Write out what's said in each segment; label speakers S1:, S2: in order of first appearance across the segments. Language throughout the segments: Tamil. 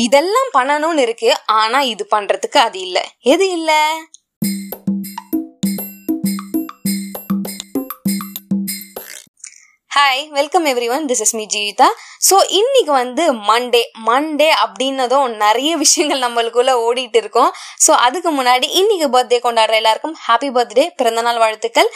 S1: இதெல்லாம் பண்ணணும்னு இருக்கு ஆனா இது பண்றதுக்கு அது இல்ல. எது இல்ல? Hi welcome everyone this is me Jeevitha so இன்னைக்கு வந்து மண்டே மண்டே அப்படின்னதும் நிறைய விஷயங்கள் நம்மளுக்குள்ள ஓடிட்டு இருக்கோம். ஸோ அதுக்கு முன்னாடி இன்னைக்கு பர்த்டே கொண்டாடுற எல்லாருக்கும் ஹாப்பி பர்த்டே பிறந்தநாள் வாழ்த்துக்கள்.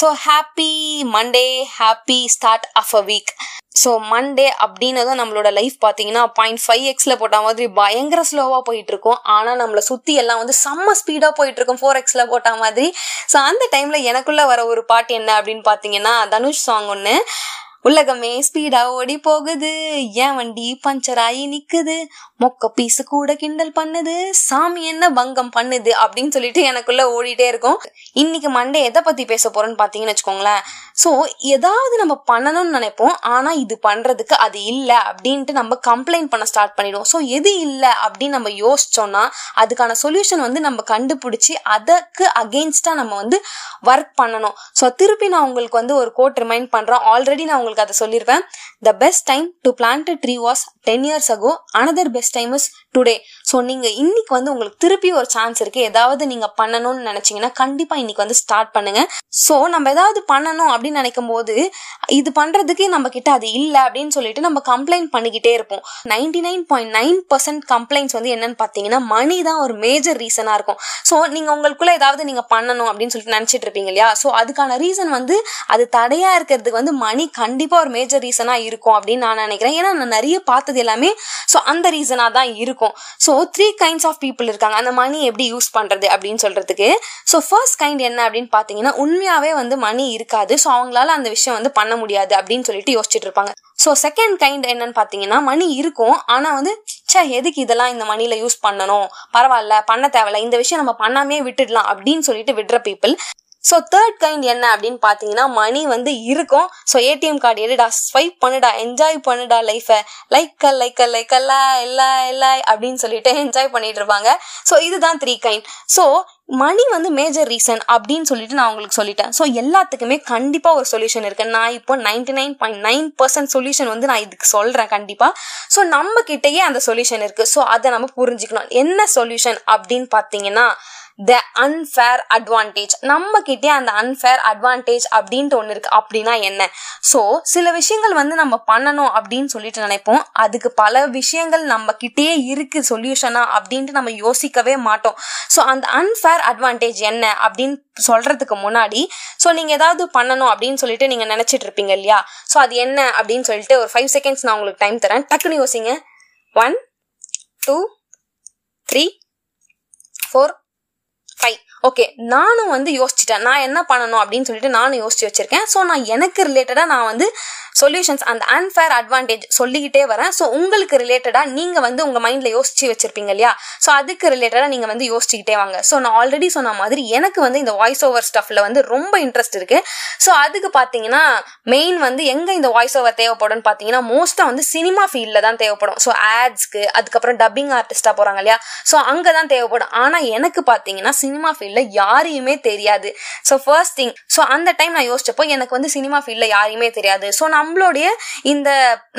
S1: So happy Monday happy start of a week so Monday அப்படின்னதும் நம்மளோட லைஃப் பார்த்தீங்கன்னா பாயிண்ட் ஃபைவ் எக்ஸில் போட்ட மாதிரி பயங்கர ஸ்லோவாக போயிட்டு இருக்கும் ஆனால் நம்மளை சுற்றி எல்லாம் வந்து செம்ம ஸ்பீடாக போயிட்டு இருக்கும் ஃபோர் எக்ஸில் போட்ட மாதிரி. ஸோ அந்த டைமில் எனக்குள்ளே வர ஒரு பாட்டு என்ன அப்படின்னு பார்த்தீங்கன்னா தனுஷ் சாங் ஒன்று உலகமே ஸ்பீடா ஓடி போகுது ஏன் வண்டி பஞ்சர் ஆகி நிக்குது? மொக்க பீஸ் கூட கிண்டல் பண்ணுது. சாமி என்ன பங்கம் பண்ணுது? அப்படின்னு சொல்லிட்டு எனக்குள்ள ஓடிட்டே இருக்கும். இன்னைக்கு மண்டே எதை பத்தி பேச போறோம்னு பாத்தீங்கன்னு வச்சுக்கோங்களேன். ஸோ ஏதாவது நம்ம பண்ணணும்னு நினைப்போம். ஆனா இது பண்றதுக்கு அது இல்லை அப்படின்ட்டு நம்ம கம்ப்ளைண்ட் பண்ண ஸ்டார்ட் பண்ணிடுவோம். ஸோ எது இல்லை அப்படின்னு நம்ம யோசிச்சோம்னா அதுக்கான சொல்யூஷன் வந்து நம்ம கண்டுபிடிச்சி அதற்கு அகெயின்ஸ்டா நம்ம வந்து ஒர்க் பண்ணணும். ஸோ திருப்பி நான் உங்களுக்கு வந்து ஒரு கோட் ரிமைண்ட் பண்றேன். ஆல்ரெடி நான் உங்களுக்கு அதை சொல்லியிருப்பேன் the best time to plant tree was ten years ago another best time is today so நீங்கள் இன்னைக்கு வந்து உங்களுக்கு திருப்பி ஒரு சான்ஸ் இருக்கு. ஏதாவது நீங்கள் பண்ணணும்னு நினச்சிங்கன்னா கண்டிப்பாக இன்னைக்கு வந்து ஸ்டார்ட் பண்ணுங்க. ஸோ நம்ம ஏதாவது பண்ணணும் அப்படின்னு நினைக்கும் போது இது பண்ணுறதுக்கு நம்ம கிட்ட அது இல்லை அப்படின்னு சொல்லிட்டு நம்ம கம்ப்ளைண்ட் பண்ணிக்கிட்டே இருப்போம். Ninety nine point nine percent complaints வந்து என்னன்னு பார்த்தீங்கன்னா மணி தான் ஒரு மேஜர் ரீசனாக இருக்கும். ஸோ நீங்கள் உங்களுக்குள்ள ஏதாவது நீங்கள் பண்ணணும் அப்படின்னு சொல்லிட்டு நினச்சிட்டு இருப்பீங்க இல்லையா? ஸோ அதுக்கான ரீசன் வந்து அது தடையாக இருக்கிறதுக்கு வந்து மணி கண்டிப்பாக ஒரு மேஜர் ரீசனாக இருக்கும் அப்படின்னு நான் நினைக்கிறேன். ஏன்னா நான் நிறைய பார்த்தது எல்லாமே ஸோ அந்த ரீசனாக தான் இருக்கும். So three kinds of people இருக்காங்க. அந்த மணி எப்படி யூஸ் பண்ணுறது அப்படின்னு சொல்றதுக்கு. ஸோ ஃபர்ஸ்ட் கைண்ட் என்ன அப்படின்னு பார்த்தீங்கன்னா உண்மையாகவே வந்து மணி இருக்காது. ஸோ அவங்களால அந்த விஷயம் வந்து பண்ண முடியாது அப்படின்னு சொல்லிட்டு யோசிச்சுட்டு இருப்பாங்க. ஸோ செகண்ட் கைண்ட் என்னன்னு பார்த்தீங்கன்னா மணி இருக்கும். ஆனால் வந்து சே எதுக்கு இதெல்லாம் இந்த மணியில் யூஸ் பண்ணணும்? பரவாயில்ல பண்ண தேவையில்ல. இந்த விஷயம் நம்ம பண்ணாமே விட்டுடலாம் அப்படின்னு சொல்லிட்டு விடுற பீப்புள் ஸோ தேர்ட் கைண்ட் என்ன அப்படின்னு பார்த்தீங்கன்னா மணி வந்து இருக்கும். ஸோ ஏடிஎம் கார்டு எடுடா ஸ்வைப் பண்ணுடா என்ஜாய் பண்ணுடா லைஃபை லைக் லைக் லைக் அல்ல எல்லா எல்லா அப்படின்னு சொல்லிட்டு என்ஜாய் பண்ணிட்டு இருப்பாங்க. ஸோ இதுதான் த்ரீ கைண்ட் ஸோ மணி வந்து மேஜர் ரீசன் அப்படின்னு சொல்லிட்டு நான் உங்களுக்கு சொல்லிட்டேன். ஸோ எல்லாத்துக்குமே கண்டிப்பாக ஒரு சொல்யூஷன் இருக்கு. நான் இப்போ ninety nine point nine percent solution வந்து நான் இதுக்கு சொல்கிறேன் கண்டிப்பாக ஸோ நம்ம கிட்டேயே அந்த சொல்யூஷன் இருக்கு. ஸோ அதை நம்ம புரிஞ்சுக்கணும். என்ன சொல்யூஷன் அப்படின்னு பார்த்தீங்கன்னா த அன்ஃபேர் அட்வான்டேஜ் நம்ம கிட்டே அந்த அன்ஃபேர் அட்வான்டேஜ் அப்படின்ட்டு ஒன்று இருக்கு. அப்படின்னா என்ன? ஸோ சில விஷயங்கள் வந்து நம்ம பண்ணணும் அப்படின்னு சொல்லிட்டு நினைப்போம். அதுக்கு பல விஷயங்கள் நம்ம கிட்டே இருக்கு சொல்யூஷனா அப்படின்ட்டு நம்ம யோசிக்கவே மாட்டோம். ஸோ அந்த அன்ஃபேர் அட்வான்டேஜ் என்ன அப்படின்னு சொல்றதுக்கு முன்னாடி ஸோ நீங்க ஏதாவது பண்ணணும் அப்படின்னு சொல்லிட்டு நீங்க நினைச்சிட்டு இருப்பீங்க இல்லையா? ஸோ அது என்ன அப்படின்னு சொல்லிட்டு ஒரு ஃபைவ் செகண்ட்ஸ் நான் உங்களுக்கு டைம் தரேன். டக்குன்னு யோசிங்க. One two three four okay நானும் வந்து யோசிச்சிட்டேன். நான் என்ன பண்ணணும் அப்படின்னு சொல்லிட்டு நானும் யோசிச்சு வச்சிருக்கேன். ஸோ நான் எனக்கு ரிலேட்டடாக நான் வந்து சொல்யூஷன்ஸ் அந்த அன்ஃபேர் அட்வான்டேஜ் சொல்லிக்கிட்டே வரேன். ஸோ உங்களுக்கு ரிலேட்டடாக நீங்கள் வந்து உங்கள் மைண்டில் யோசிச்சு வச்சிருப்பீங்க இல்லையா? ஸோ அதுக்கு ரிலேட்டடாக நீங்கள் வந்து யோசிச்சுக்கிட்டே வாங்க. ஸோ நான் ஆல்ரெடி சொன்ன மாதிரி எனக்கு வந்து இந்த வாய்ஸ் ஓவர் ஸ்டஃப்ல வந்து ரொம்ப இன்ட்ரெஸ்ட் இருக்கு. ஸோ அதுக்கு பார்த்தீங்கன்னா மெயின் வந்து எங்கே இந்த வாய்ஸ் ஓவர் தேவைப்படும்னு பார்த்தீங்கன்னா மோஸ்ட்டாக வந்து சினிமா ஃபீல்டில் தான் தேவைப்படும். ஸோ ஆட்ஸ்க்கு அதுக்கப்புறம் டப்பிங் ஆர்டிஸ்டாக போகிறாங்க இல்லையா? ஸோ அங்கே தான் தேவைப்படும். ஆனால் எனக்கு பார்த்தீங்கன்னா சினிமா ஃபீல்டில் யாரையுமே தெரியாது. ஸோ ஃபர்ஸ்ட் திங் ஸோ அந்த டைம் நான் யோசிச்சப்போ எனக்கு வந்து சினிமா ஃபீல்டில் யாரையுமே தெரியாது. ஸோ நம்மளுடைய இந்த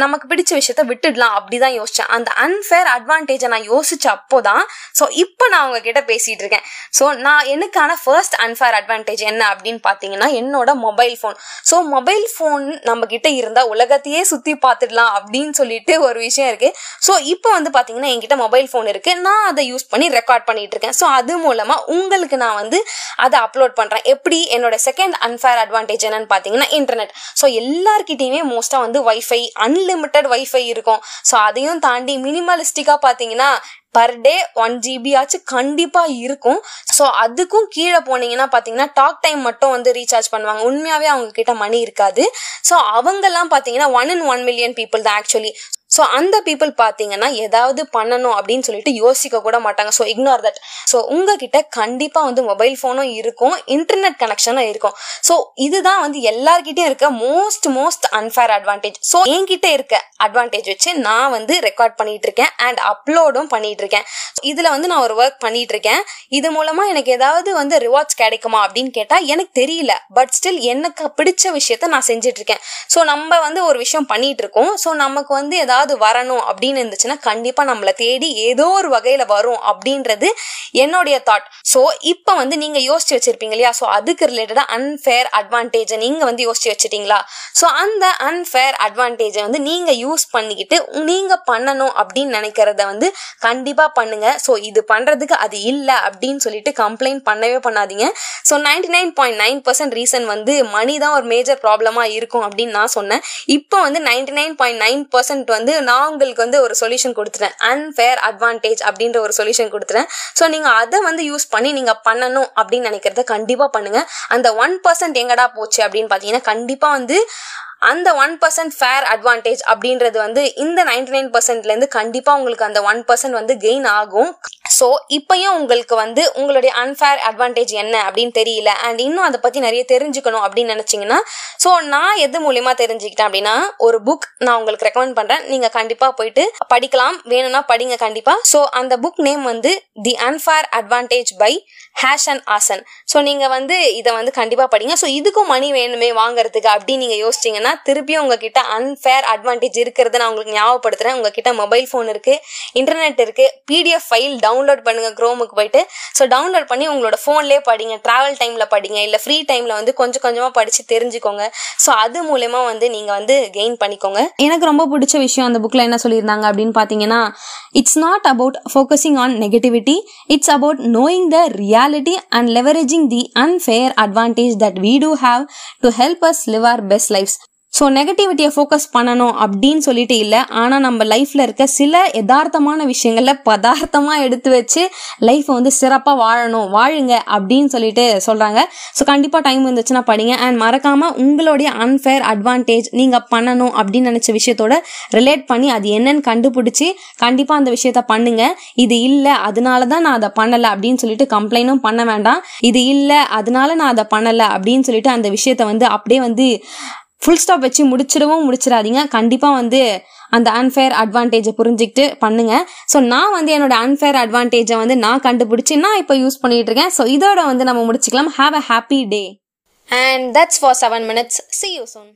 S1: நமக்கு பிடிச்ச விஷயத்த விட்டுடலாம் அப்படிதான் யோசிச்சேன். அந்த அன்ஃபேர் அட்வான்டேஜை நான் யோசிச்ச அப்போதான் ஸோ இப்போ நான் உங்ககிட்ட பேசிட்டு இருக்கேன். ஸோ நான் எனக்கான ஃபர்ஸ்ட் அன்ஃபேர் அட்வான்டேஜ் என்ன அப்படின்னு பார்த்தீங்கன்னா என்னோட mobile phone so mobile phone நம்ம கிட்ட இருந்தால் உலகத்தையே சுற்றி பார்த்துடலாம் அப்படின்னு சொல்லிட்டு ஒரு விஷயம் இருக்கு. ஸோ இப்போ வந்து பார்த்தீங்கன்னா என்கிட்ட மொபைல் ஃபோன் இருக்கு. நான் அதை யூஸ் பண்ணி ரெக்கார்ட் பண்ணிட்டு இருக்கேன். ஸோ அது மூலமாக உங்களுக்கு நான் வந்து அதை அப்லோட் பண்றேன். எப்படி? என்னோட செகண்ட் அன்ஃபேர் அட்வான்டேஜ் என்னன்னு பார்த்தீங்கன்னா இன்டர்நெட் ஸோ எல்லார்கிட்டயுமே மோஸ்டா வந்து வைஃபை அன்லிமிட்டெட் வைஃபை இருக்கும். ஸோ அதையும் தாண்டி மினிமலிஸ்டிக்கா பார்த்தீங்கன்னா பர் டே ஒன் ஜிபி ஆச்சு கண்டிப்பாக இருக்கும். ஸோ அதுக்கும் கீழே போனீங்கன்னா பார்த்தீங்கன்னா டாக் டைம் மட்டும் வந்து ரீசார்ஜ் பண்ணுவாங்க. உண்மையாகவே அவங்க கிட்ட மணி இருக்காது. ஸோ அவங்கெல்லாம் பார்த்தீங்கன்னா one in one million people தான் ஆக்சுவலி ஸோ அந்த பீப்புள் பார்த்தீங்கன்னா ஏதாவது பண்ணணும் அப்படின்னு சொல்லிட்டு யோசிக்க கூட மாட்டாங்க. ஸோ இக்னோர் தட் ஸோ உங்ககிட்ட கண்டிப்பாக வந்து மொபைல் ஃபோனும் இருக்கும் இன்டர்நெட் கனெக்ஷனும் இருக்கும். ஸோ இதுதான் வந்து எல்லார்கிட்டையும் இருக்க most most unfair advantage so என்கிட்ட இருக்க அட்வான்டேஜ் வச்சு நான் வந்து ரெக்கார்ட் பண்ணிட்டு இருக்கேன் அண்ட் அப்லோடும் பண்ணிட்டு இருக்கேன். இதில் வந்து நான் ஒரு ஒர்க் பண்ணிட்டு இருக்கேன். இது மூலமாக எனக்கு ஏதாவது வந்து ரிவார்ட்ஸ் கிடைக்குமா அப்படின்னு கேட்டால் எனக்கு தெரியல. பட் ஸ்டில் எனக்கு பிடிச்ச விஷயத்த நான் செஞ்சுட்டு இருக்கேன். ஸோ நம்ம வந்து ஒரு விஷயம் பண்ணிட்டு இருக்கோம். ஸோ நமக்கு வந்து ஏதாவது ஏதாவது வரணும் அப்படின்னு இருந்துச்சுன்னா கண்டிப்பா நம்மளை தேடி ஏதோ ஒரு வகையில வரும் அப்படின்றது என்னுடைய தாட் ஸோ இப்போ வந்து நீங்க யோசிச்சு வச்சிருப்பீங்க இல்லையா? ஸோ அதுக்கு ரிலேட்டடா அன்ஃபேர் அட்வான்டேஜை நீங்க வந்து யோசிச்சு வச்சிட்டீங்களா? ஸோ அந்த அன்ஃபேர் அட்வான்டேஜை வந்து நீங்க யூஸ் பண்ணிக்கிட்டு நீங்க பண்ணணும் அப்படின்னு நினைக்கிறத வந்து கண்டிப்பா பண்ணுங்க. ஸோ இது பண்றதுக்கு அது இல்லை அப்படின்னு சொல்லிட்டு கம்ப்ளைண்ட் பண்ணவே பண்ணாதீங்க. So ninety nine point nine percent reason வந்து மணி தான் ஒரு மேஜர் ப்ராப்ளமாக இருக்கும் அப்படின்னு நான் சொன்னேன். இப்போ வந்து ninety nine point nine percent வந்து நான் உங்களுக்கு வந்து ஒரு சொல்யூஷன் கொடுத்துட்டேன். அன்ஃபேர் அட்வான்டேஜ் அப்படின்ற ஒரு சொல்யூஷன் கொடுத்துட்டேன். ஸோ நீங்கள் அதை வந்து யூஸ் பண்ணி நீங்கள் பண்ணணும் அப்படின்னு நினைக்கிறத கண்டிப்பாக பண்ணுங்கள் அந்த ஒன் பர்சன்ட் எங்கடா போச்சு அப்படின்னு பார்த்தீங்கன்னா கண்டிப்பாக வந்து அந்த ஒன் பர்சன்ட் ஃபேர் அட்வான்டேஜ் அப்படின்றது வந்து இந்த நைன்டி நைன் பர்சன்ட்லேருந்து கண்டிப்பாக உங்களுக்கு அந்த ஒன் பர்சன்ட் வந்து கெயின் ஆகும். ஸோ இப்பயும் உங்களுக்கு வந்து உங்களுடைய அன்ஃபேர் அட்வான்டேஜ் என்ன அப்படின்னு தெரியல. அண்ட் இன்னும் அதை பற்றி நிறைய தெரிஞ்சுக்கணும் அப்படின்னு நினச்சிங்கன்னா ஸோ நான் எது மூலியமாக தெரிஞ்சுக்கிட்டேன் அப்படின்னா ஒரு புக் நான் உங்களுக்கு ரெக்கமெண்ட் பண்ணுறேன் நீங்கள் கண்டிப்பாக போயிட்டு படிக்கலாம். வேணும்னா படிங்க கண்டிப்பாக ஸோ அந்த புக் நேம் வந்து the unfair advantage by Ash and Hasan so நீங்கள் வந்து இதை வந்து கண்டிப்பாக படிங்க. ஸோ இதுக்கும் மணி வேணுமே வாங்குறதுக்கு அப்படின்னு நீங்கள் யோசிச்சிங்கன்னா திருப்பியும் உங்ககிட்ட அன்ஃபேர் அட்வான்டேஜ் இருக்கிறத நான் உங்களுக்கு ஞாபகப்படுத்துறேன். உங்ககிட்ட மொபைல் ஃபோன் இருக்கு இன்டர்நெட் இருக்கு பிடிஎஃப் ஃபைல் டவுன்லோட் பண்ணுங்க க்ரோமுக்கு போயிட்டு. ஸோ டவுன்லோட் பண்ணி உங்களோட ஃபோன்லேயே படிங்க ட்ராவல் டைமில் படிங்க இல்லை ஃப்ரீ டைமில் வந்து கொஞ்சம் கொஞ்சமாக படித்து தெரிஞ்சுக்கோங்க. ஸோ அது மூலயமா வந்து நீங்கள் வந்து கெயின் பண்ணிக்கோங்க.
S2: எனக்கு ரொம்ப பிடிச்ச விஷயம் அந்த புக்கில் என்ன சொல்லியிருந்தாங்க அப்படின்னு பார்த்தீங்கன்னா it's not about focusing on negativity it's about knowing the reality and leveraging the unfair advantage that we do have to help us live our best lifes so நெகட்டிவிட்டியை focus பண்ணணும் அப்படின்னு சொல்லிட்டு இல்லை. ஆனால் நம்ம லைஃப்பில் இருக்க சில யதார்த்தமான விஷயங்களை பதார்த்தமாக எடுத்து வச்சு லைஃப்பை வந்து சிறப்பாக வாழணும் வாழுங்க அப்படின்னு சொல்லிட்டு சொல்கிறாங்க ஸோ கண்டிப்பாக டைம் இருந்துச்சுன்னா படிங்க. அண்ட் மறக்காமல் உங்களுடைய அன்ஃபேர் அட்வான்டேஜ் நீங்கள் பண்ணணும் அப்படின்னு நினச்ச விஷயத்தோட ரிலேட் பண்ணி அது என்னன்னு கண்டுபிடிச்சி கண்டிப்பாக அந்த விஷயத்த பண்ணுங்க. இது இல்லை அதனால தான் நான் அதை பண்ணலை அப்படின்னு சொல்லிட்டு கம்ப்ளைண்டும் பண்ண வேண்டாம். இது இல்லை அதனால நான் அதை பண்ணலை அப்படின்னு சொல்லிட்டு அந்த விஷயத்த வந்து அப்படியே வந்து ஃபுல் ஸ்டாப் வச்சு முடிச்சிடவும் முடிச்சிடாதீங்க. கண்டிப்பாக வந்து அந்த அன்ஃபேர் அட்வான்டேஜை புரிஞ்சுக்கிட்டு பண்ணுங்க. ஸோ நான் வந்து என்னோட அன்ஃபேர் அட்வான்டேஜை வந்து நான் கண்டுபிடிச்சி நான் இப்போ யூஸ் பண்ணிட்டு இருக்கேன். ஸோ இதோட வந்து நம்ம முடிச்சுக்கலாம். Have a happy day
S1: and that's for seven minutes see you soon